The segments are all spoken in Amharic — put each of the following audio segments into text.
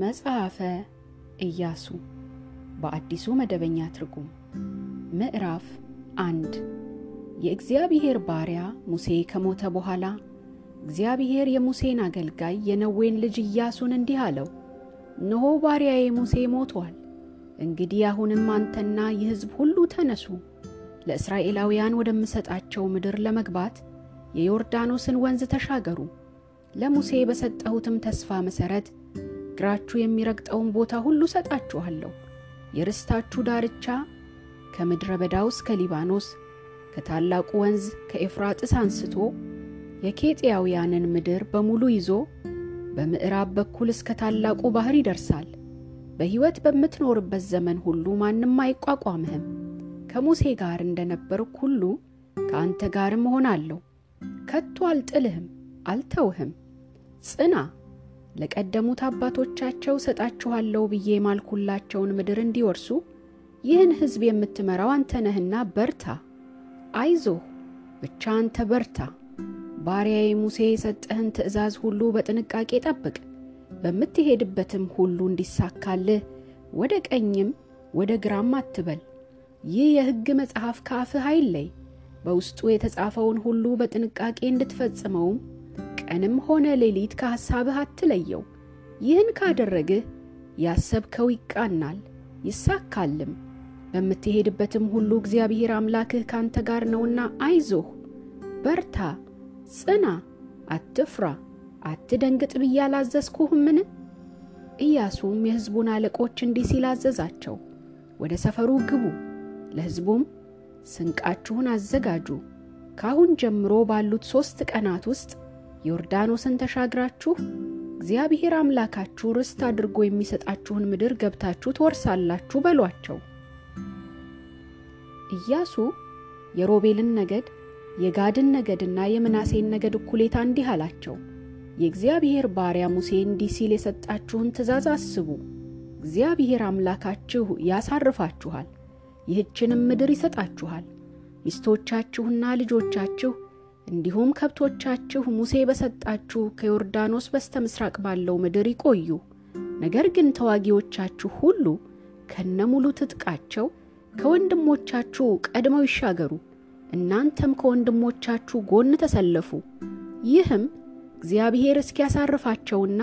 መጽሐፈ ኢያሱ በአዲሱ መደበኛ ትርጉም ምዕራፍ አንድ የእግዚአብሔር ባሪያ ሙሴ ከሞተ በኋላ እግዚአብሔር የሙሴን አገልጋይ የነዌን ልጅ ኢያሱን እንዲህ አለው፣ እነሆ ባሪያዬ ሙሴ ሞቷል። እንግዲህ አሁንም አንተና ይህ ሕዝብ ሁሉ ተነሱ፣ ለእስራኤላውያን ወደምሰጣቸው ምድር ለመግባት የዮርዳኖስን ወንዝ ተሻገሩ። ለሙሴ በሰጠሁትም ተስፋ መሠረት እግራችሁ የሚረግጠውን ቦታ ሁሉ ሰጣችኋለሁ። የርስታችሁ ዳርቻ ከምድረ በዳው እስከ ሊባኖስ ከታላቁ ወንዝ ከኤፍራጥስ አንስቶ የኬጥያውያንን ምድር በሙሉ ይዞ በምዕራብ በኩል እስከ ታላቁ ባሕር ይደርሳል። በሕይወት በምትኖርበት ዘመን ሁሉ ማንም አይቋቋምህም። ከሙሴ ጋር እንደ ነበርኩ ሁሉ ከአንተ ጋርም እሆናለሁ። ከቶ አልጥልህም፣ አልተውህም። ጽና፣ ለቀደሙት አባቶቻቸው ሰጣችኋለሁ ብዬ የማልኩላቸውን ምድር እንዲወርሱ ይህን ሕዝብ የምትመራው አንተ ነህና በርታ። አይዞህ፣ ብቻ አንተ በርታ። ባሪያዬ ሙሴ የሰጠህን ትእዛዝ ሁሉ በጥንቃቄ ጠብቅ። በምትሄድበትም ሁሉ እንዲሳካልህ ወደ ቀኝም ወደ ግራም አትበል። ይህ የሕግ መጽሐፍ ከአፍህ አይለይ። በውስጡ የተጻፈውን ሁሉ በጥንቃቄ እንድትፈጽመውም ቀንም ሆነ ሌሊት ከሐሳብህ አትለየው። ይህን ካደረግህ ያሰብከው ይቃናል ይሳካልም። በምትሄድበትም ሁሉ እግዚአብሔር አምላክህ ካንተ ጋር ነውና አይዞህ፣ በርታ፣ ጽና፣ አትፍራ፣ አትደንግጥ ብዬ አላዘዝኩህምን? ኢያሱም የሕዝቡን አለቆች እንዲህ ሲል አዘዛቸው፣ ወደ ሰፈሩ ግቡ፣ ለሕዝቡም ስንቃችሁን አዘጋጁ። ካሁን ጀምሮ ባሉት ሦስት ቀናት ውስጥ ዮርዳኖስን ተሻግራችሁ እግዚአብሔር አምላካችሁ ርስት አድርጎ የሚሰጣችሁን ምድር ገብታችሁ ትወርሳላችሁ በሏቸው። ኢያሱ የሮቤልን ነገድ የጋድን ነገድና የምናሴን ነገድ እኩሌታ እንዲህ አላቸው፣ የእግዚአብሔር ባሪያ ሙሴ እንዲህ ሲል የሰጣችሁን ትእዛዝ አስቡ። እግዚአብሔር አምላካችሁ ያሳርፋችኋል፣ ይህችንም ምድር ይሰጣችኋል። ሚስቶቻችሁና ልጆቻችሁ እንዲሁም ከብቶቻችሁ ሙሴ በሰጣችሁ ከዮርዳኖስ በስተ ምሥራቅ ባለው ምድር ይቆዩ። ነገር ግን ተዋጊዎቻችሁ ሁሉ ከነሙሉ ትጥቃቸው ከወንድሞቻችሁ ቀድመው ይሻገሩ፣ እናንተም ከወንድሞቻችሁ ጎን ተሰለፉ። ይህም እግዚአብሔር እስኪያሳርፋቸውና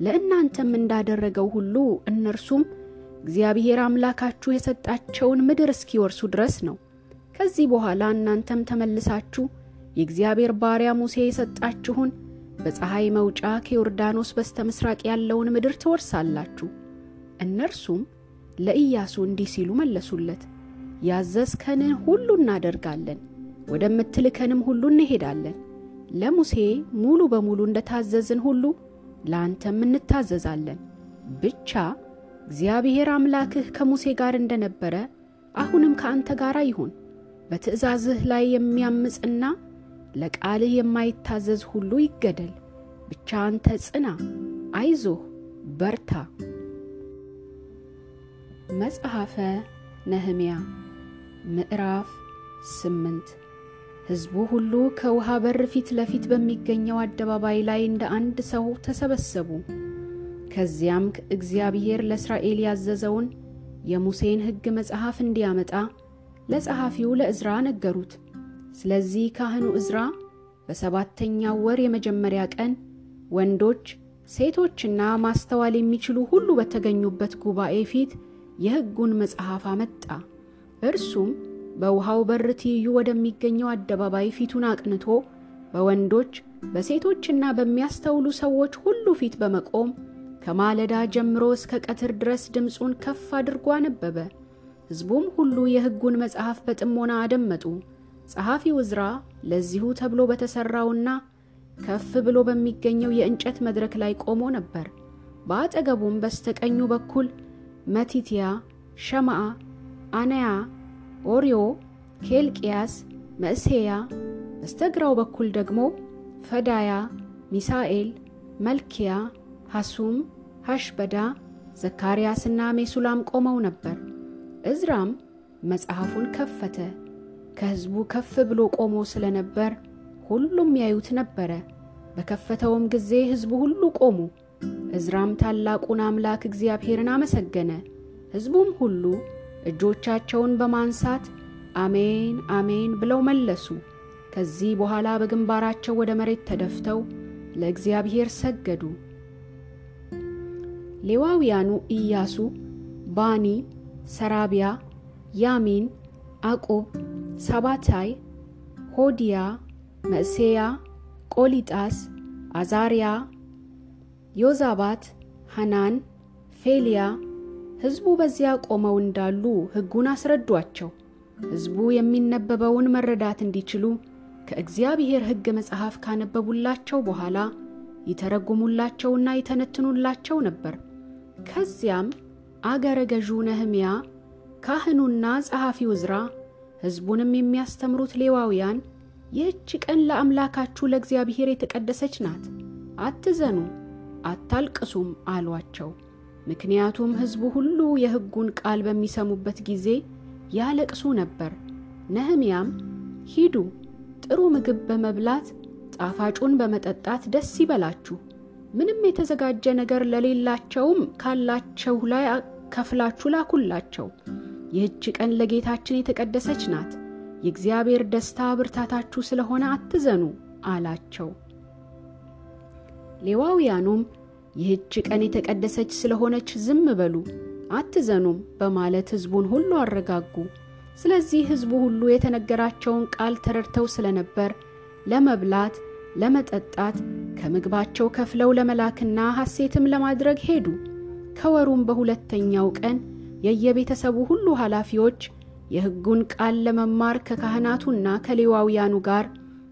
ለእናንተም እንዳደረገው ሁሉ እነርሱም እግዚአብሔር አምላካችሁ የሰጣቸውን ምድር እስኪወርሱ ድረስ ነው። ከዚህ በኋላ እናንተም ተመልሳችሁ የእግዚአብሔር ባሪያ ሙሴ የሰጣችሁን በፀሐይ መውጫ ከዮርዳኖስ በስተ ምሥራቅ ያለውን ምድር ትወርሳላችሁ። እነርሱም ለኢያሱ እንዲህ ሲሉ መለሱለት፣ ያዘዝከንን ሁሉ እናደርጋለን፣ ወደምትልከንም ሁሉ እንሄዳለን። ለሙሴ ሙሉ በሙሉ እንደታዘዝን ሁሉ ለአንተም እንታዘዛለን። ብቻ እግዚአብሔር አምላክህ ከሙሴ ጋር እንደነበረ አሁንም ከአንተ ጋር ይሁን። በትእዛዝህ ላይ የሚያምፅና ለቃልህ የማይታዘዝ ሁሉ ይገደል። ብቻ አንተ ጽና፣ አይዞህ፣ በርታ። መጽሐፈ ነህምያ ምዕራፍ ስምንት ሕዝቡ ሁሉ ከውሃ በር ፊት ለፊት በሚገኘው አደባባይ ላይ እንደ አንድ ሰው ተሰበሰቡ። ከዚያም እግዚአብሔር ለእስራኤል ያዘዘውን የሙሴን ሕግ መጽሐፍ እንዲያመጣ ለጸሐፊው ለዕዝራ ነገሩት። ስለዚህ ካህኑ ዕዝራ በሰባተኛው ወር የመጀመሪያ ቀን ወንዶች፣ ሴቶችና ማስተዋል የሚችሉ ሁሉ በተገኙበት ጉባኤ ፊት የሕጉን መጽሐፍ አመጣ። እርሱም በውሃው በር ትይዩ ወደሚገኘው አደባባይ ፊቱን አቅንቶ በወንዶች በሴቶችና በሚያስተውሉ ሰዎች ሁሉ ፊት በመቆም ከማለዳ ጀምሮ እስከ ቀትር ድረስ ድምፁን ከፍ አድርጎ አነበበ። ሕዝቡም ሁሉ የሕጉን መጽሐፍ በጥሞና አደመጡ። ጸሐፊው ዕዝራ ለዚሁ ተብሎ በተሠራውና ከፍ ብሎ በሚገኘው የእንጨት መድረክ ላይ ቆሞ ነበር። በአጠገቡም በስተቀኙ በኩል መቲትያ፣ ሸማዓ፣ አነያ፣ ኦርዮ፣ ኬልቅያስ፣ መእሴያ፣ በስተግራው በኩል ደግሞ ፈዳያ፣ ሚሳኤል፣ መልኪያ፣ ሐሱም፣ ሐሽበዳ፣ ዘካርያስና ሜሱላም ቆመው ነበር። ዕዝራም መጽሐፉን ከፈተ። ከሕዝቡ ከፍ ብሎ ቆሞ ስለነበር ሁሉም ያዩት ነበረ። በከፈተውም ጊዜ ሕዝቡ ሁሉ ቆሙ። እዝራም ታላቁን አምላክ እግዚአብሔርን አመሰገነ። ሕዝቡም ሁሉ እጆቻቸውን በማንሳት አሜን አሜን ብለው መለሱ። ከዚህ በኋላ በግንባራቸው ወደ መሬት ተደፍተው ለእግዚአብሔር ሰገዱ። ሌዋውያኑ ኢያሱ፣ ባኒ፣ ሰራቢያ፣ ያሚን፣ አቁብ፣ ሳባታይ፣ ሆዲያ፣ መእሴያ፣ ቆሊጣስ፣ አዛርያ፣ ዮዛባት፣ ሐናን፣ ፌልያ ሕዝቡ በዚያ ቆመው እንዳሉ ሕጉን አስረዷቸው። ሕዝቡ የሚነበበውን መረዳት እንዲችሉ ከእግዚአብሔር ሕግ መጽሐፍ ካነበቡላቸው በኋላ ይተረጉሙላቸውና ይተነትኑላቸው ነበር። ከዚያም አገረ ገዡ ነህምያ፣ ካህኑና ጸሐፊው ዕዝራ፣ ሕዝቡንም የሚያስተምሩት ሌዋውያን ይህች ቀን ለአምላካችሁ ለእግዚአብሔር የተቀደሰች ናት፣ አትዘኑ፣ አታልቅሱም አሏቸው። ምክንያቱም ሕዝቡ ሁሉ የሕጉን ቃል በሚሰሙበት ጊዜ ያለቅሱ ነበር። ነህምያም ሂዱ፣ ጥሩ ምግብ በመብላት ጣፋጩን በመጠጣት ደስ ይበላችሁ፣ ምንም የተዘጋጀ ነገር ለሌላቸውም ካላቸው ላይ ከፍላችሁ ላኩላቸው። ይህች ቀን ለጌታችን የተቀደሰች ናት፣ የእግዚአብሔር ደስታ ብርታታችሁ ስለሆነ አትዘኑ አላቸው። ሌዋውያኑም ይህች ቀን የተቀደሰች ስለሆነች ዝም በሉ አትዘኑም በማለት ሕዝቡን ሁሉ አረጋጉ። ስለዚህ ሕዝቡ ሁሉ የተነገራቸውን ቃል ተረድተው ስለነበር ለመብላት፣ ለመጠጣት ከምግባቸው ከፍለው ለመላክና ሐሴትም ለማድረግ ሄዱ። ከወሩም በሁለተኛው ቀን የየቤተሰቡ ሁሉ ኃላፊዎች የሕጉን ቃል ለመማር ከካህናቱና ከሌዋውያኑ ጋር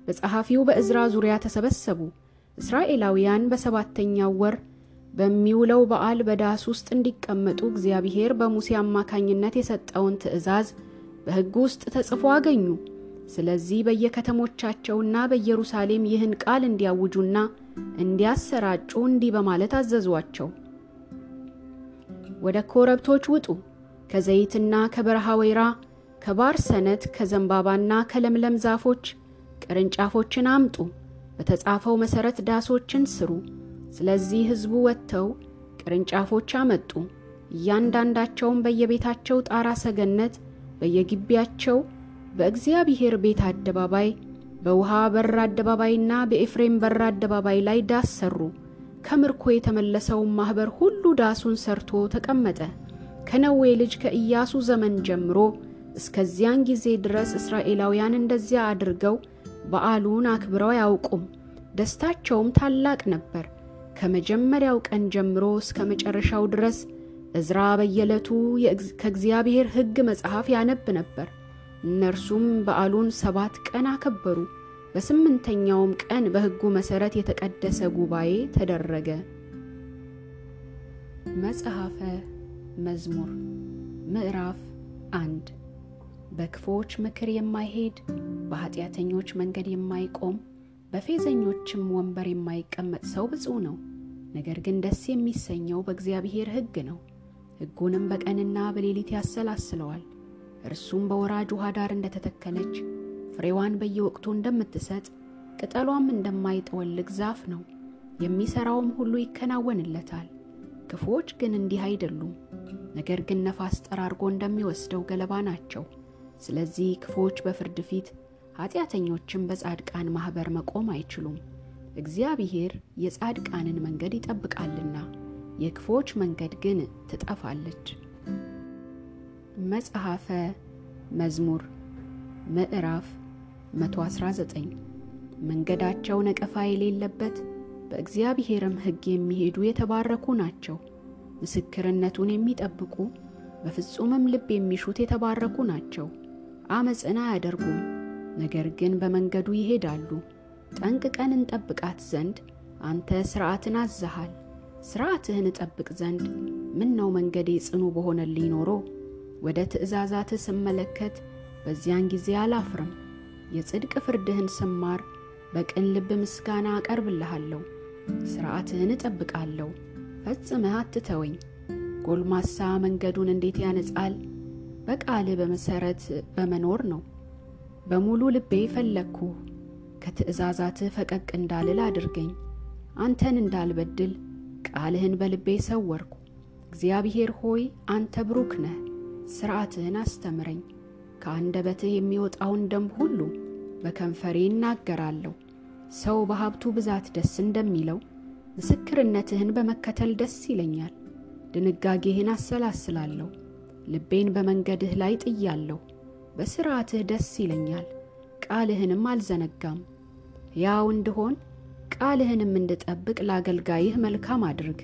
በጸሐፊው በዕዝራ ዙሪያ ተሰበሰቡ። እስራኤላውያን በሰባተኛው ወር በሚውለው በዓል በዳስ ውስጥ እንዲቀመጡ እግዚአብሔር በሙሴ አማካኝነት የሰጠውን ትእዛዝ በሕግ ውስጥ ተጽፎ አገኙ። ስለዚህ በየከተሞቻቸውና በኢየሩሳሌም ይህን ቃል እንዲያውጁና እንዲያሰራጩ እንዲህ በማለት አዘዟቸው። ወደ ኮረብቶች ውጡ፣ ከዘይትና ከበረሃ ወይራ፣ ከባርሰነት፣ ከዘንባባና ከለምለም ዛፎች ቅርንጫፎችን አምጡ፣ በተጻፈው መሠረት ዳሶችን ስሩ። ስለዚህ ሕዝቡ ወጥተው ቅርንጫፎች አመጡ። እያንዳንዳቸውም በየቤታቸው ጣራ ሰገነት፣ በየግቢያቸው በእግዚአብሔር ቤት አደባባይ፣ በውሃ በር አደባባይና በኤፍሬም በር አደባባይ ላይ ዳስ ሰሩ። ከምርኮ የተመለሰውን ማኅበር ሁሉ ዳሱን ሰርቶ ተቀመጠ። ከነዌ ልጅ ከኢያሱ ዘመን ጀምሮ እስከዚያን ጊዜ ድረስ እስራኤላውያን እንደዚያ አድርገው በዓሉን አክብረው አያውቁም። ደስታቸውም ታላቅ ነበር። ከመጀመሪያው ቀን ጀምሮ እስከ መጨረሻው ድረስ ዕዝራ በየዕለቱ ከእግዚአብሔር ሕግ መጽሐፍ ያነብ ነበር። እነርሱም በዓሉን ሰባት ቀን አከበሩ። በስምንተኛውም ቀን በሕጉ መሠረት የተቀደሰ ጉባኤ ተደረገ። መጽሐፈ መዝሙር ምዕራፍ አንድ በክፉዎች ምክር የማይሄድ በኀጢአተኞች መንገድ የማይቆም በፌዘኞችም ወንበር የማይቀመጥ ሰው ብፁዕ ነው። ነገር ግን ደስ የሚሰኘው በእግዚአብሔር ሕግ ነው። ሕጉንም በቀንና በሌሊት ያሰላስለዋል። እርሱም በወራጅ ውሃ ዳር እንደተተከለች ፍሬዋን በየወቅቱ እንደምትሰጥ ቅጠሏም እንደማይጠወልግ ዛፍ ነው። የሚሠራውም ሁሉ ይከናወንለታል። ክፉዎች ግን እንዲህ አይደሉም፣ ነገር ግን ነፋስ ጠራርጎ እንደሚወስደው ገለባ ናቸው። ስለዚህ ክፉዎች በፍርድ ፊት ኃጢአተኞችም በጻድቃን ማኅበር መቆም አይችሉም። እግዚአብሔር የጻድቃንን መንገድ ይጠብቃልና የክፉዎች መንገድ ግን ትጠፋለች። መጽሐፈ መዝሙር ምዕራፍ 119 መንገዳቸው ነቀፋ የሌለበት በእግዚአብሔርም ሕግ የሚሄዱ የተባረኩ ናቸው። ምስክርነቱን የሚጠብቁ በፍጹምም ልብ የሚሹት የተባረኩ ናቸው። አመፅን አያደርጉም፣ ነገር ግን በመንገዱ ይሄዳሉ። ጠንቅቀን እንጠብቃት ዘንድ አንተ ሥርዓትን አዝሃል። ሥርዓትህን እጠብቅ ዘንድ ምን ነው መንገዴ ጽኑ በሆነልኝ ኖሮ ወደ ትእዛዛትህ ስመለከት በዚያን ጊዜ አላፍርም። የጽድቅ ፍርድህን ስማር በቅን ልብ ምስጋና አቀርብልሃለሁ። ሥርዓትህን እጠብቃለሁ፣ ፈጽመህ አትተወኝ። ጎልማሳ መንገዱን እንዴት ያነጻል? በቃልህ በመሠረት በመኖር ነው። በሙሉ ልቤ ፈለግኩህ። ከትእዛዛትህ ፈቀቅ እንዳልል አድርገኝ። አንተን እንዳልበድል ቃልህን በልቤ ሰወርኩ። እግዚአብሔር ሆይ አንተ ብሩክ ነህ፣ ሥርዓትህን አስተምረኝ። ከአንደበትህ የሚወጣውን ደንብ ሁሉ በከንፈሬ እናገራለሁ። ሰው በሀብቱ ብዛት ደስ እንደሚለው ምስክርነትህን በመከተል ደስ ይለኛል። ድንጋጌህን አሰላስላለሁ፣ ልቤን በመንገድህ ላይ ጥያለሁ። በሥርዓትህ ደስ ይለኛል፣ ቃልህንም አልዘነጋም። ያው እንድሆን ቃልህንም እንድጠብቅ ለአገልጋይህ መልካም አድርግ።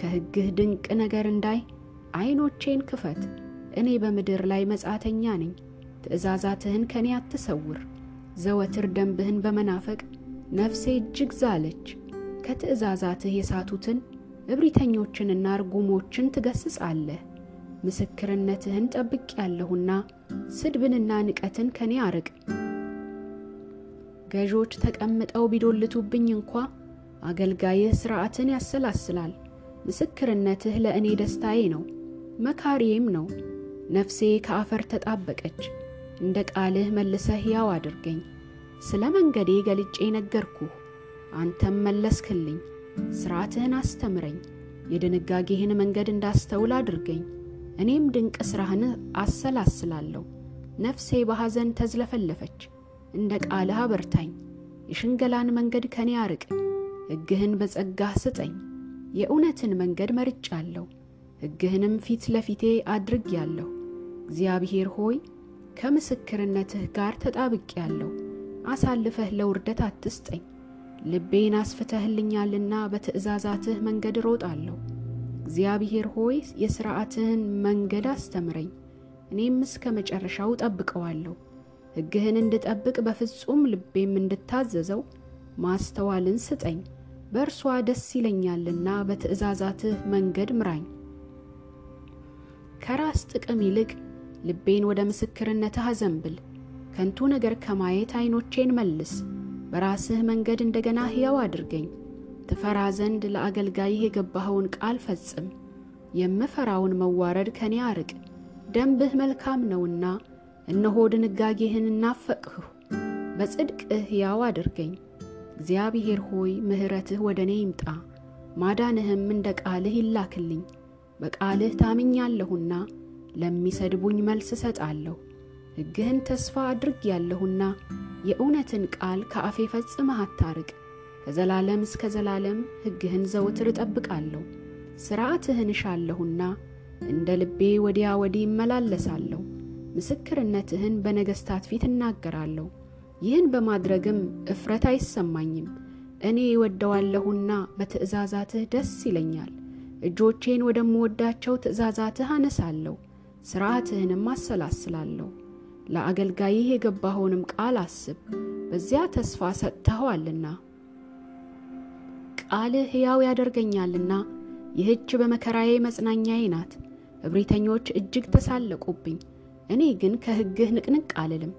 ከሕግህ ድንቅ ነገር እንዳይ ዐይኖቼን ክፈት። እኔ በምድር ላይ መጻተኛ ነኝ። ትእዛዛትህን ከኔ አትሰውር። ዘወትር ደንብህን በመናፈቅ ነፍሴ እጅግ ዛለች። ከትእዛዛትህ የሳቱትን እብሪተኞችንና ርጉሞችን ትገስጻለህ። ምስክርነትህን ጠብቄአለሁና ስድብንና ንቀትን ከኔ አርቅ። ገዦች ተቀምጠው ቢዶልቱብኝ እንኳ አገልጋይህ ሥርዓትን ያሰላስላል። ምስክርነትህ ለእኔ ደስታዬ ነው፣ መካሪዬም ነው። ነፍሴ ከአፈር ተጣበቀች። እንደ ቃልህ መልሰህ ሕያው አድርገኝ። ስለ መንገዴ ገልጬ ነገርኩህ፣ አንተም መለስክልኝ። ሥርዓትህን አስተምረኝ፣ የድንጋጌህን መንገድ እንዳስተውል አድርገኝ። እኔም ድንቅ ሥራህን አሰላስላለሁ። ነፍሴ በሐዘን ተዝለፈለፈች። እንደ ቃልህ አበርታኝ። የሽንገላን መንገድ ከኔ አርቅ። ሕግህን በጸጋህ ስጠኝ። የእውነትን መንገድ መርጫለሁ፣ ሕግህንም ፊት ለፊቴ አድርጌአለሁ። እግዚአብሔር ሆይ ከምስክርነትህ ጋር ተጣብቄአለሁ። አሳልፈህ ለውርደት አትስጠኝ። ልቤን አስፍተህልኛልና በትእዛዛትህ መንገድ እሮጣለሁ። እግዚአብሔር ሆይ የሥርዓትህን መንገድ አስተምረኝ፣ እኔም እስከ መጨረሻው ጠብቀዋለሁ። ሕግህን እንድጠብቅ በፍጹም ልቤም እንድታዘዘው ማስተዋልን ስጠኝ። በእርሷ ደስ ይለኛልና በትእዛዛትህ መንገድ ምራኝ። ከራስ ጥቅም ይልቅ ልቤን ወደ ምስክርነትህ አዘንብል። ከንቱ ነገር ከማየት ዐይኖቼን መልስ። በራስህ መንገድ እንደገና ሕያው አድርገኝ። ትፈራ ዘንድ ለአገልጋይህ የገባኸውን ቃል ፈጽም። የምፈራውን መዋረድ ከኔ አርቅ። ደንብህ መልካም ነውና እነሆ ድንጋጌህን እናፈቅሁ። በጽድቅህ ሕያው አድርገኝ። እግዚአብሔር ሆይ ምሕረትህ ወደ እኔ ይምጣ፣ ማዳንህም እንደ ቃልህ ይላክልኝ። በቃልህ ታምኛለሁና ለሚሰድቡኝ መልስ እሰጣለሁ። ሕግህን ተስፋ አድርጌያለሁና የእውነትን ቃል ከአፌ ፈጽመህ አታርቅ። ከዘላለም እስከ ዘላለም ሕግህን ዘውትር እጠብቃለሁ። ሥርዓትህን እሻለሁና እንደ ልቤ ወዲያ ወዲህ እመላለሳለሁ። ምስክርነትህን በነገሥታት ፊት እናገራለሁ። ይህን በማድረግም እፍረት አይሰማኝም። እኔ እወደዋለሁና በትእዛዛትህ ደስ ይለኛል። እጆቼን ወደምወዳቸው ትእዛዛትህ አነሳለሁ፣ ሥርዓትህንም አሰላስላለሁ። ለአገልጋይህ የገባኸውንም ቃል አስብ፣ በዚያ ተስፋ ሰጥተኸዋልና። ቃልህ ሕያው ያደርገኛልና ይህች በመከራዬ መጽናኛዬ ናት። እብሪተኞች እጅግ ተሳለቁብኝ፣ እኔ ግን ከሕግህ ንቅንቅ አልልም።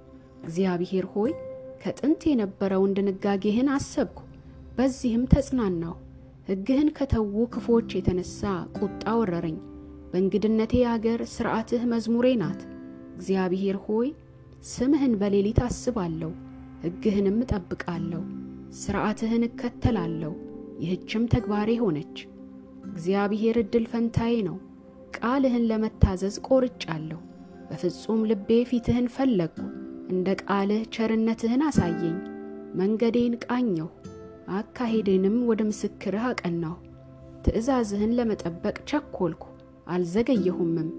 እግዚአብሔር ሆይ ከጥንት የነበረውን ድንጋጌህን አሰብኩ፣ በዚህም ተጽናናሁ። ሕግህን ከተዉ ክፎች የተነሣ ቁጣ ወረረኝ። በእንግድነቴ አገር ሥርዓትህ መዝሙሬ ናት። እግዚአብሔር ሆይ ስምህን በሌሊት አስባለሁ፣ ሕግህንም እጠብቃለሁ። ሥርዓትህን እከተላለሁ፣ ይህችም ተግባሬ ሆነች። እግዚአብሔር ዕድል ፈንታዬ ነው። ቃልህን ለመታዘዝ ቆርጫለሁ። በፍጹም ልቤ ፊትህን ፈለግሁ። እንደ ቃልህ ቸርነትህን አሳየኝ። መንገዴን ቃኘሁ፣ አካሄዴንም ወደ ምስክርህ አቀናሁ። ትእዛዝህን ለመጠበቅ ቸኰልኩ፣ አልዘገየሁምም።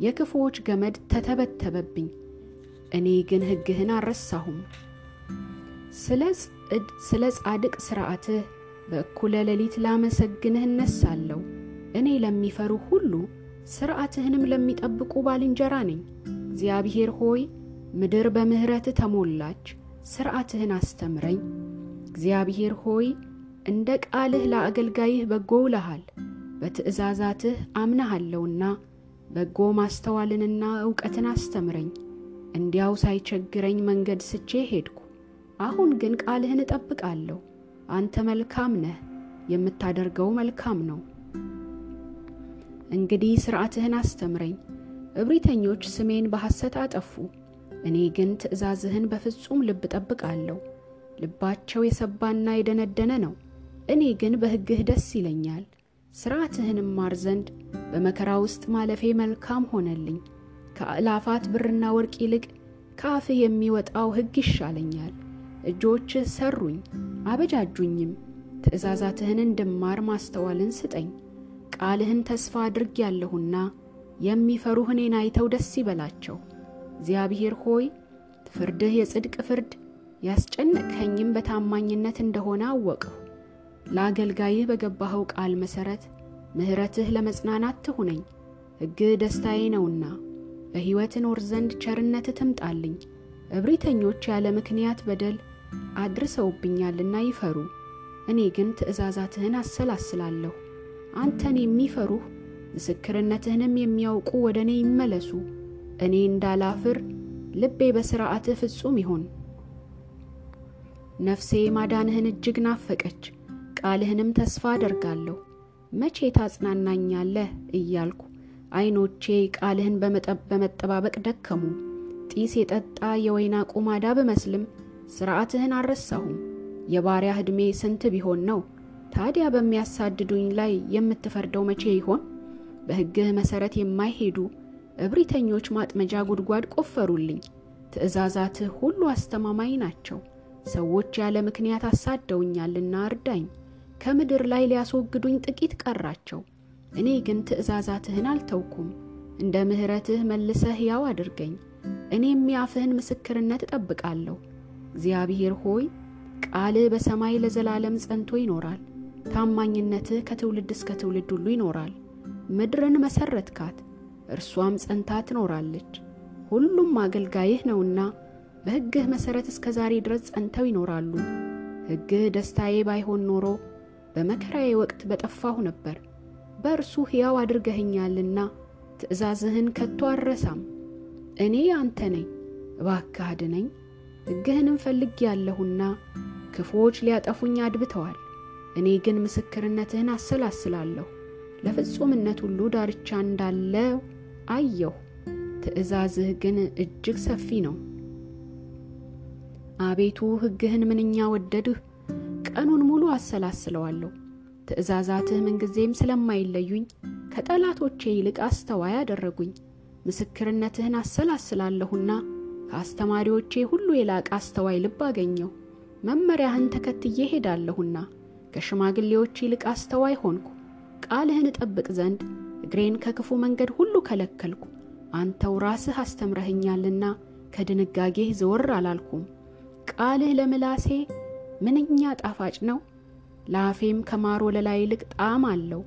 የክፉዎች ገመድ ተተበተበብኝ፣ እኔ ግን ሕግህን አልረሳሁም። ስለ ጻድቅ ሥርዓትህ በእኩለ ሌሊት ላመሰግንህ እነሳለሁ። እኔ ለሚፈሩ ሁሉ ሥርዓትህንም ለሚጠብቁ ባልንጀራ ነኝ። እግዚአብሔር ሆይ ምድር በምሕረትህ ተሞላች፣ ሥርዓትህን አስተምረኝ። እግዚአብሔር ሆይ እንደ ቃልህ ለአገልጋይህ በጎ ውለሃል። በትእዛዛትህ አምናሃለሁና በጎ ማስተዋልንና ዕውቀትን አስተምረኝ። እንዲያው ሳይቸግረኝ መንገድ ስቼ ሄድኩ። አሁን ግን ቃልህን እጠብቃለሁ። አንተ መልካም ነህ፣ የምታደርገው መልካም ነው። እንግዲህ ሥርዓትህን አስተምረኝ። እብሪተኞች ስሜን በሐሰት አጠፉ፣ እኔ ግን ትእዛዝህን በፍጹም ልብ እጠብቃለሁ። ልባቸው የሰባና የደነደነ ነው፣ እኔ ግን በሕግህ ደስ ይለኛል። ሥርዓትህንም ማር ዘንድ በመከራ ውስጥ ማለፌ መልካም ሆነልኝ። ከአእላፋት ብርና ወርቅ ይልቅ ከአፍህ የሚወጣው ሕግ ይሻለኛል። እጆችህ ሰሩኝ አበጃጁኝም። ትእዛዛትህን እንድማር ማስተዋልን ስጠኝ። ቃልህን ተስፋ አድርጌያለሁና የሚፈሩህ እኔን አይተው ደስ ይበላቸው። እግዚአብሔር ሆይ ፍርድህ የጽድቅ ፍርድ ያስጨነቅኸኝም በታማኝነት እንደሆነ አወቅሁ። ለአገልጋይህ በገባኸው ቃል መሠረት ምሕረትህ ለመጽናናት ትሁነኝ። ሕግህ ደስታዬ ነውና በሕይወት እኖር ዘንድ ቸርነትህ ትምጣልኝ። እብሪተኞች ያለ ምክንያት በደል አድርሰውብኛልና ይፈሩ። እኔ ግን ትእዛዛትህን አሰላስላለሁ። አንተን የሚፈሩህ ምስክርነትህንም የሚያውቁ ወደ እኔ ይመለሱ። እኔ እንዳላፍር ልቤ በሥርዓትህ ፍጹም ይሆን። ነፍሴ ማዳንህን እጅግ ናፈቀች፣ ቃልህንም ተስፋ አደርጋለሁ። መቼ ታጽናናኛለህ እያልኩ ዐይኖቼ ቃልህን በመጠባበቅ ደከሙ። ጢስ የጠጣ የወይን አቁማዳ ብመስልም ሥርዓትህን አልረሳሁም። የባሪያህ ዕድሜ ስንት ቢሆን ነው? ታዲያ በሚያሳድዱኝ ላይ የምትፈርደው መቼ ይሆን? በሕግህ መሠረት የማይሄዱ እብሪተኞች ማጥመጃ ጉድጓድ ቆፈሩልኝ። ትእዛዛትህ ሁሉ አስተማማኝ ናቸው። ሰዎች ያለ ምክንያት አሳደውኛልና እርዳኝ። ከምድር ላይ ሊያስወግዱኝ ጥቂት ቀራቸው። እኔ ግን ትእዛዛትህን አልተውኩም። እንደ ምሕረትህ መልሰህ ሕያው አድርገኝ። እኔም የአፍህን ምስክርነት እጠብቃለሁ። እግዚአብሔር ሆይ ቃልህ በሰማይ ለዘላለም ጸንቶ ይኖራል። ታማኝነትህ ከትውልድ እስከ ትውልድ ሁሉ ይኖራል። ምድርን መሠረትካት፣ እርሷም ጸንታ ትኖራለች። ሁሉም አገልጋይህ ነውና በሕግህ መሠረት እስከ ዛሬ ድረስ ጸንተው ይኖራሉ። ሕግህ ደስታዬ ባይሆን ኖሮ በመከራዬ ወቅት በጠፋሁ ነበር። በእርሱ ሕያው አድርገኸኛልና ትእዛዝህን ከቶ አልረሳም። እኔ አንተ ነኝ፣ እባክህ አድነኝ። ሕግህንም ፈልጌአለሁና ክፉዎች ሊያጠፉኝ አድብተዋል። እኔ ግን ምስክርነትህን አሰላስላለሁ። ለፍጹምነት ሁሉ ዳርቻ እንዳለው አየሁ። ትእዛዝህ ግን እጅግ ሰፊ ነው። አቤቱ ሕግህን ምንኛ ወደድህ! ቀኑን ሙሉ አሰላስለዋለሁ። ትእዛዛትህ ምንጊዜም ስለማይለዩኝ ከጠላቶቼ ይልቅ አስተዋይ አደረጉኝ። ምስክርነትህን አሰላስላለሁና ከአስተማሪዎቼ ሁሉ የላቀ አስተዋይ ልብ አገኘሁ። መመሪያህን ተከትዬ ሄዳለሁና ከሽማግሌዎች ይልቅ አስተዋይ ሆንኩ። ቃልህን እጠብቅ ዘንድ እግሬን ከክፉ መንገድ ሁሉ ከለከልኩ። አንተው ራስህ አስተምረኸኛልና ከድንጋጌህ ዘወር አላልኩም። ቃልህ ለምላሴ ምንኛ ጣፋጭ ነው፣ ለአፌም ከማር ወለላ ይልቅ ጣዕም አለው።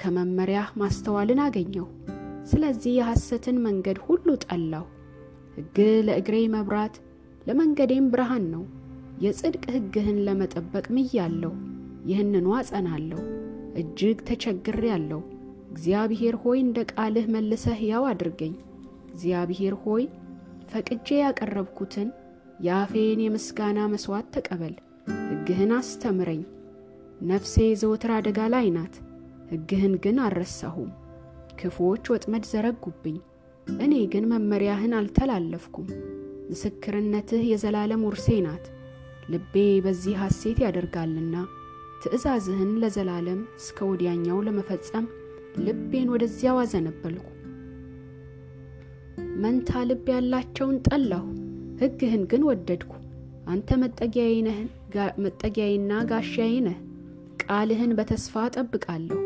ከመመሪያህ ማስተዋልን አገኘሁ። ስለዚህ የሐሰትን መንገድ ሁሉ ጠላሁ። ሕግህ ለእግሬ መብራት ለመንገዴም ብርሃን ነው። የጽድቅ ሕግህን ለመጠበቅ ምያለሁ፣ ይህንኑ አጸናለሁ። እጅግ ተቸግሬአለሁ። እግዚአብሔር ሆይ እንደ ቃልህ መልሰህ ሕያው አድርገኝ። እግዚአብሔር ሆይ ፈቅጄ ያቀረብኩትን የአፌን የምስጋና መሥዋዕት ተቀበል። ሕግህን አስተምረኝ። ነፍሴ ዘወትር አደጋ ላይ ናት፣ ሕግህን ግን አልረሳሁም። ክፉዎች ወጥመድ ዘረጉብኝ፣ እኔ ግን መመሪያህን አልተላለፍኩም። ምስክርነትህ የዘላለም ውርሴ ናት፣ ልቤ በዚህ ሐሴት ያደርጋልና። ትእዛዝህን ለዘላለም እስከ ወዲያኛው ለመፈጸም ልቤን ወደዚያው አዘነበልኩ። መንታ ልብ ያላቸውን ጠላሁ፣ ሕግህን ግን ወደድኩ። አንተ መጠጊያዬና ጋሻዬ ነህ። ቃልህን በተስፋ እጠብቃለሁ።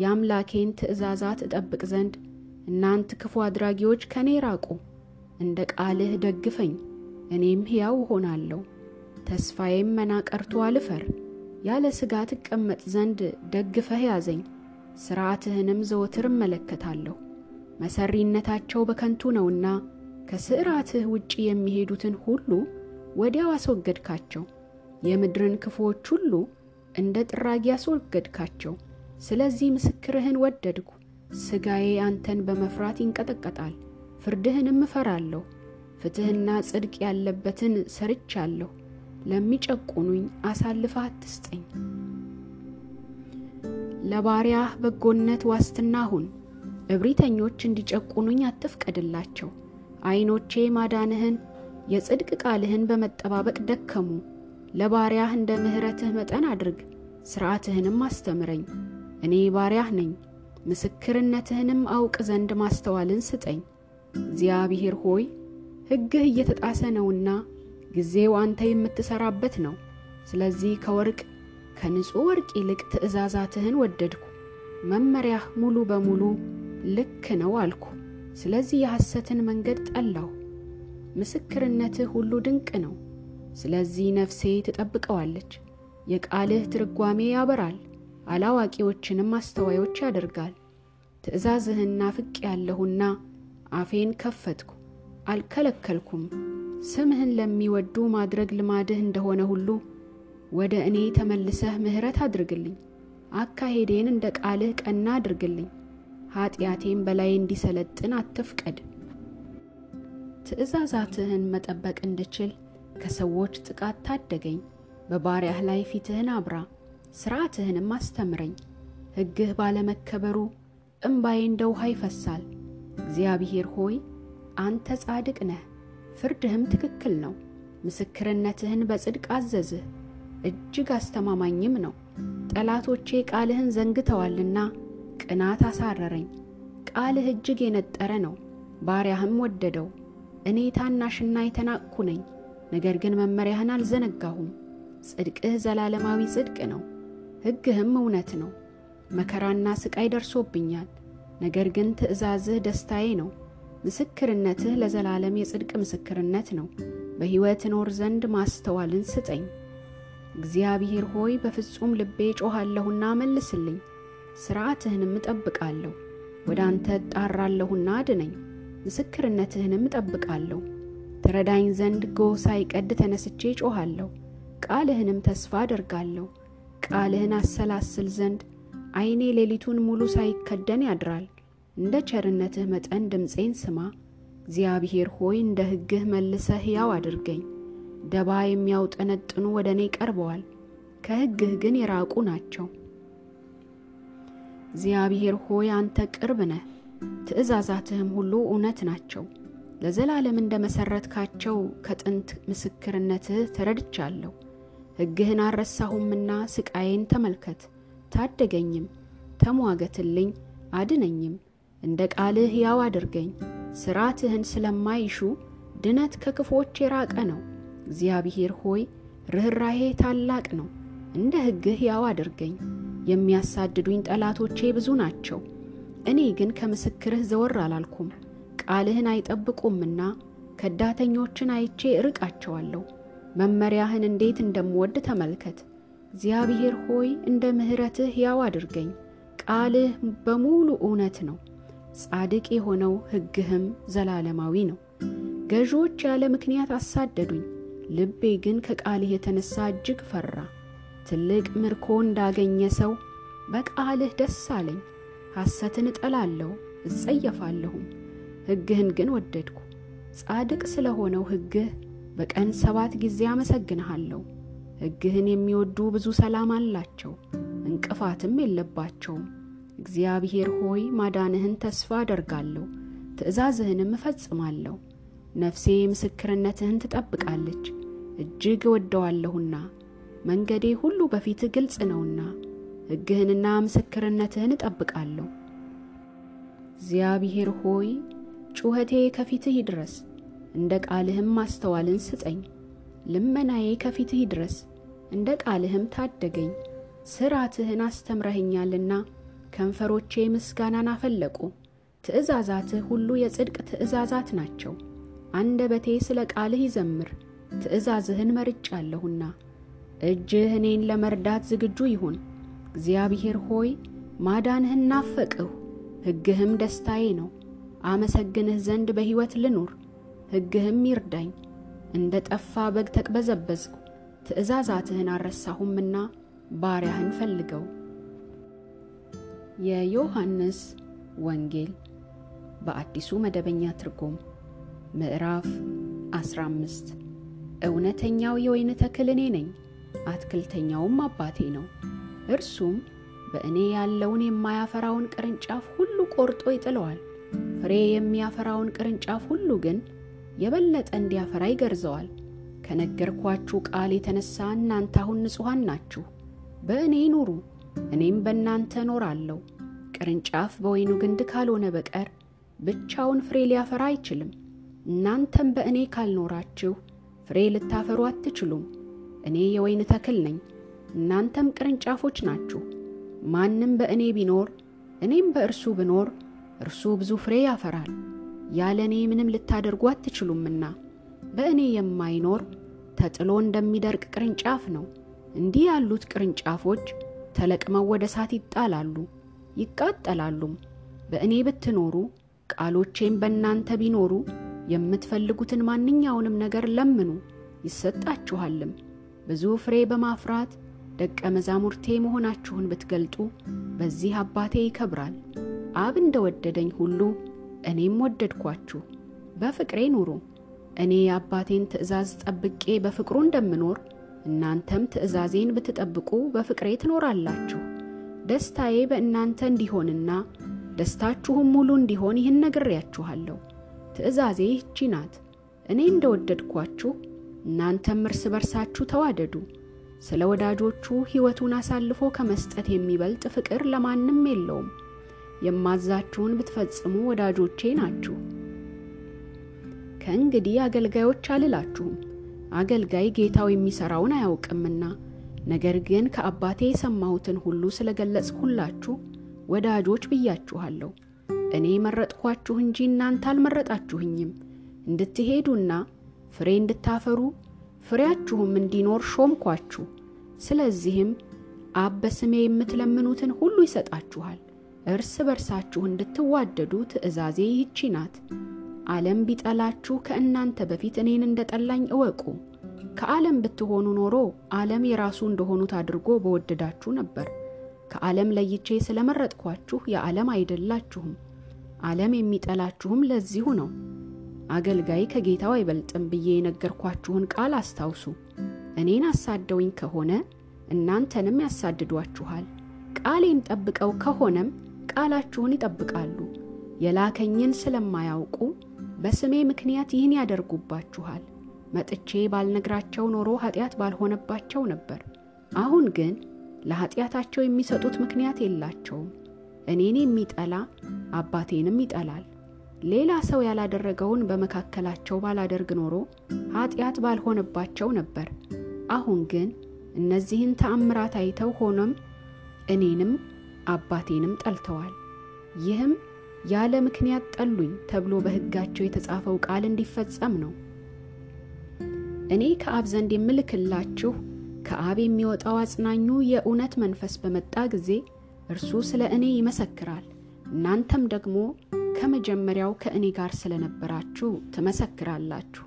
የአምላኬን ትእዛዛት እጠብቅ ዘንድ እናንት ክፉ አድራጊዎች ከእኔ ራቁ። እንደ ቃልህ ደግፈኝ፣ እኔም ሕያው እሆናለሁ። ተስፋዬም መናቀርቶ አልፈር። ያለ ሥጋት እቀመጥ ዘንድ ደግፈህ ያዘኝ። ሥርዓትህንም ዘወትር እመለከታለሁ። መሰሪነታቸው በከንቱ ነውና ከሥርዓትህ ውጭ የሚሄዱትን ሁሉ ወዲያው አስወገድካቸው። የምድርን ክፉዎች ሁሉ እንደ ጥራጊ አስወገድካቸው። ስለዚህ ምስክርህን ወደድኩ። ሥጋዬ አንተን በመፍራት ይንቀጠቀጣል። ፍርድህንም እፈራለሁ። ፍትሕና ጽድቅ ያለበትን ሰርቻለሁ። ለሚጨቁኑኝ አሳልፈህ አትስጠኝ። ለባሪያህ በጎነት ዋስትና ሁን። እብሪተኞች እንዲጨቁኑኝ አትፍቀድላቸው። ዐይኖቼ ማዳንህን የጽድቅ ቃልህን በመጠባበቅ ደከሙ። ለባሪያህ እንደ ምሕረትህ መጠን አድርግ፣ ሥርዓትህንም አስተምረኝ። እኔ ባሪያህ ነኝ። ምስክርነትህንም አውቅ ዘንድ ማስተዋልን ስጠኝ። እግዚአብሔር ሆይ ሕግህ እየተጣሰ ነውና ጊዜው አንተ የምትሠራበት ነው። ስለዚህ ከወርቅ ከንጹሕ ወርቅ ይልቅ ትእዛዛትህን ወደድኩ። መመሪያህ ሙሉ በሙሉ ልክ ነው አልኩ። ስለዚህ የሐሰትን መንገድ ጠላሁ። ምስክርነትህ ሁሉ ድንቅ ነው። ስለዚህ ነፍሴ ትጠብቀዋለች። የቃልህ ትርጓሜ ያበራል፣ አላዋቂዎችንም አስተዋዮች ያደርጋል። ትእዛዝህን ናፍቄ ያለሁና አፌን ከፈትኩ፣ አልከለከልኩም። ስምህን ለሚወዱ ማድረግ ልማድህ እንደሆነ ሁሉ ወደ እኔ ተመልሰህ ምሕረት አድርግልኝ። አካሄዴን እንደ ቃልህ ቀና አድርግልኝ። ኀጢአቴም በላይ እንዲሰለጥን አትፍቀድ። ትእዛዛትህን መጠበቅ እንድችል ከሰዎች ጥቃት ታደገኝ። በባሪያህ ላይ ፊትህን አብራ፣ ሥርዓትህንም አስተምረኝ። ሕግህ ባለመከበሩ እምባዬ እንደ ውሃ ይፈሳል። እግዚአብሔር ሆይ አንተ ጻድቅ ነህ፣ ፍርድህም ትክክል ነው። ምስክርነትህን በጽድቅ አዘዝህ፣ እጅግ አስተማማኝም ነው። ጠላቶቼ ቃልህን ዘንግተዋልና ቅናት አሳረረኝ። ቃልህ እጅግ የነጠረ ነው፣ ባሪያህም ወደደው። እኔ ታናሽና የተናቅኩ ነኝ፣ ነገር ግን መመሪያህን አልዘነጋሁም። ጽድቅህ ዘላለማዊ ጽድቅ ነው፣ ሕግህም እውነት ነው። መከራና ሥቃይ ደርሶብኛል፣ ነገር ግን ትእዛዝህ ደስታዬ ነው። ምስክርነትህ ለዘላለም የጽድቅ ምስክርነት ነው። በሕይወት እኖር ዘንድ ማስተዋልን ስጠኝ። እግዚአብሔር ሆይ በፍጹም ልቤ ጮኻለሁና መልስልኝ። ሥርዓትህንም እጠብቃለሁ። ወደ አንተ እጣራለሁና አድነኝ። ምስክርነትህንም እጠብቃለሁ። ትረዳኝ ዘንድ ጎህ ሳይቀድ ተነስቼ ጮኻለሁ። ቃልህንም ተስፋ አደርጋለሁ። ቃልህን አሰላስል ዘንድ ዐይኔ ሌሊቱን ሙሉ ሳይከደን ያድራል። እንደ ቸርነትህ መጠን ድምፄን ስማ። እግዚአብሔር ሆይ እንደ ሕግህ መልሰህ ሕያው አድርገኝ። ደባ የሚያውጠነጥኑ ወደ እኔ ቀርበዋል፣ ከሕግህ ግን የራቁ ናቸው። እግዚአብሔር ሆይ አንተ ቅርብ ነህ፣ ትእዛዛትህም ሁሉ እውነት ናቸው። ለዘላለም እንደ መሠረትካቸው ከጥንት ምስክርነትህ ተረድቻለሁ። ሕግህን አልረሳሁምና ስቃዬን ተመልከት፣ ታደገኝም፣ ተሟገትልኝ፣ አድነኝም። እንደ ቃልህ ሕያው አድርገኝ። ሥርዓትህን ስለማይሹ ድነት ከክፎች የራቀ ነው። እግዚአብሔር ሆይ ርኅራሄ ታላቅ ነው። እንደ ሕግህ ሕያው አድርገኝ። የሚያሳድዱኝ ጠላቶቼ ብዙ ናቸው፣ እኔ ግን ከምስክርህ ዘወር አላልኩም። ቃልህን አይጠብቁምና ከዳተኞችን አይቼ እርቃቸዋለሁ። መመሪያህን እንዴት እንደምወድ ተመልከት። እግዚአብሔር ሆይ እንደ ምሕረትህ ሕያው አድርገኝ። ቃልህ በሙሉ እውነት ነው፣ ጻድቅ የሆነው ሕግህም ዘላለማዊ ነው። ገዢዎች ያለ ምክንያት አሳደዱኝ፣ ልቤ ግን ከቃልህ የተነሳ እጅግ ፈራ። ትልቅ ምርኮ እንዳገኘ ሰው በቃልህ ደስ አለኝ። ሐሰትን እጠላለሁ እጸየፋለሁም፣ ሕግህን ግን ወደድኩ። ጻድቅ ስለ ሆነው ሕግህ በቀን ሰባት ጊዜ አመሰግንሃለሁ። ሕግህን የሚወዱ ብዙ ሰላም አላቸው፣ እንቅፋትም የለባቸውም። እግዚአብሔር ሆይ ማዳንህን ተስፋ አደርጋለሁ፣ ትእዛዝህንም እፈጽማለሁ። ነፍሴ ምስክርነትህን ትጠብቃለች፣ እጅግ እወደዋለሁና። መንገዴ ሁሉ በፊትህ ግልጽ ነውና ሕግህንና ምስክርነትህን እጠብቃለሁ። እግዚአብሔር ሆይ ጩኸቴ ከፊትህ ይድረስ፣ እንደ ቃልህም ማስተዋልን ስጠኝ። ልመናዬ ከፊትህ ይድረስ፣ እንደ ቃልህም ታደገኝ። ሥርዓትህን አስተምረኸኛልና ከንፈሮቼ ምስጋናን አፈለቁ። ትእዛዛትህ ሁሉ የጽድቅ ትእዛዛት ናቸው። አንደበቴ ስለ ቃልህ ይዘምር፣ ትእዛዝህን መርጫለሁና። እጅህ እኔን ለመርዳት ዝግጁ ይሁን። እግዚአብሔር ሆይ ማዳንህን ናፈቅሁ፣ ሕግህም ደስታዬ ነው። አመሰግንህ ዘንድ በሕይወት ልኑር፣ ሕግህም ይርዳኝ። እንደ ጠፋ በግ ተቅበዘበዝኩ፣ ትእዛዛትህን አልረሳሁምና ባሪያህን ፈልገው። የዮሐንስ ወንጌል በአዲሱ መደበኛ ትርጉም ምዕራፍ 15 እውነተኛው የወይን ተክል እኔ ነኝ፣ አትክልተኛውም አባቴ ነው። እርሱም በእኔ ያለውን የማያፈራውን ቅርንጫፍ ሁሉ ቆርጦ ይጥለዋል። ፍሬ የሚያፈራውን ቅርንጫፍ ሁሉ ግን የበለጠ እንዲያፈራ ይገርዘዋል። ከነገርኳችሁ ቃል የተነሳ እናንተ አሁን ንጹሐን ናችሁ። በእኔ ኑሩ፣ እኔም በእናንተ እኖራለሁ። ቅርንጫፍ በወይኑ ግንድ ካልሆነ በቀር ብቻውን ፍሬ ሊያፈራ አይችልም። እናንተም በእኔ ካልኖራችሁ ፍሬ ልታፈሩ አትችሉም። እኔ የወይን ተክል ነኝ፣ እናንተም ቅርንጫፎች ናችሁ። ማንም በእኔ ቢኖር እኔም በእርሱ ብኖር እርሱ ብዙ ፍሬ ያፈራል። ያለ እኔ ምንም ልታደርጉ አትችሉምና በእኔ የማይኖር ተጥሎ እንደሚደርቅ ቅርንጫፍ ነው። እንዲህ ያሉት ቅርንጫፎች ተለቅመው ወደ እሳት ይጣላሉ፣ ይቃጠላሉም። በእኔ ብትኖሩ ቃሎቼም በእናንተ ቢኖሩ የምትፈልጉትን ማንኛውንም ነገር ለምኑ ይሰጣችኋልም። ብዙ ፍሬ በማፍራት ደቀ መዛሙርቴ መሆናችሁን ብትገልጡ በዚህ አባቴ ይከብራል። አብ እንደ ወደደኝ ሁሉ እኔም ወደድኳችሁ። በፍቅሬ ኑሩ። እኔ የአባቴን ትእዛዝ ጠብቄ በፍቅሩ እንደምኖር እናንተም ትእዛዜን ብትጠብቁ በፍቅሬ ትኖራላችሁ። ደስታዬ በእናንተ እንዲሆንና ደስታችሁም ሙሉ እንዲሆን ይህን ነግሬያችኋለሁ። ትእዛዜ ይህቺ ናት፣ እኔ እንደ ወደድኳችሁ እናንተም እርስ በርሳችሁ ተዋደዱ። ስለ ወዳጆቹ ሕይወቱን አሳልፎ ከመስጠት የሚበልጥ ፍቅር ለማንም የለውም። የማዛችሁን ብትፈጽሙ ወዳጆቼ ናችሁ። ከእንግዲህ አገልጋዮች አልላችሁም፣ አገልጋይ ጌታው የሚሠራውን አያውቅምና፣ ነገር ግን ከአባቴ የሰማሁትን ሁሉ ስለ ገለጽሁላችሁ ወዳጆች ብያችኋለሁ። እኔ መረጥኳችሁ እንጂ እናንተ አልመረጣችሁኝም፣ እንድትሄዱና ፍሬ እንድታፈሩ ፍሬያችሁም እንዲኖር ሾምኳችሁ። ስለዚህም አብ በስሜ የምትለምኑትን ሁሉ ይሰጣችኋል። እርስ በርሳችሁ እንድትዋደዱ ትእዛዜ ይህቺ ናት። ዓለም ቢጠላችሁ ከእናንተ በፊት እኔን እንደ ጠላኝ እወቁ። ከዓለም ብትሆኑ ኖሮ ዓለም የራሱ እንደሆኑት አድርጎ በወደዳችሁ ነበር። ከዓለም ለይቼ ስለመረጥኳችሁ የዓለም አይደላችሁም። ዓለም የሚጠላችሁም ለዚሁ ነው። አገልጋይ ከጌታው አይበልጥም ብዬ የነገርኳችሁን ቃል አስታውሱ። እኔን አሳደውኝ ከሆነ እናንተንም ያሳድዷችኋል። ቃሌን ጠብቀው ከሆነም ቃላችሁን ይጠብቃሉ። የላከኝን ስለማያውቁ በስሜ ምክንያት ይህን ያደርጉባችኋል። መጥቼ ባልነግራቸው ኖሮ ኃጢአት ባልሆነባቸው ነበር። አሁን ግን ለኃጢአታቸው የሚሰጡት ምክንያት የላቸውም። እኔን የሚጠላ አባቴንም ይጠላል። ሌላ ሰው ያላደረገውን በመካከላቸው ባላደርግ ኖሮ ኃጢአት ባልሆነባቸው ነበር። አሁን ግን እነዚህን ተአምራት አይተው ሆኖም እኔንም አባቴንም ጠልተዋል። ይህም ያለ ምክንያት ጠሉኝ ተብሎ በሕጋቸው የተጻፈው ቃል እንዲፈጸም ነው። እኔ ከአብ ዘንድ የምልክላችሁ ከአብ የሚወጣው አጽናኙ የእውነት መንፈስ በመጣ ጊዜ እርሱ ስለ እኔ ይመሰክራል። እናንተም ደግሞ ከመጀመሪያው ከእኔ ጋር ስለነበራችሁ ትመሰክራላችሁ።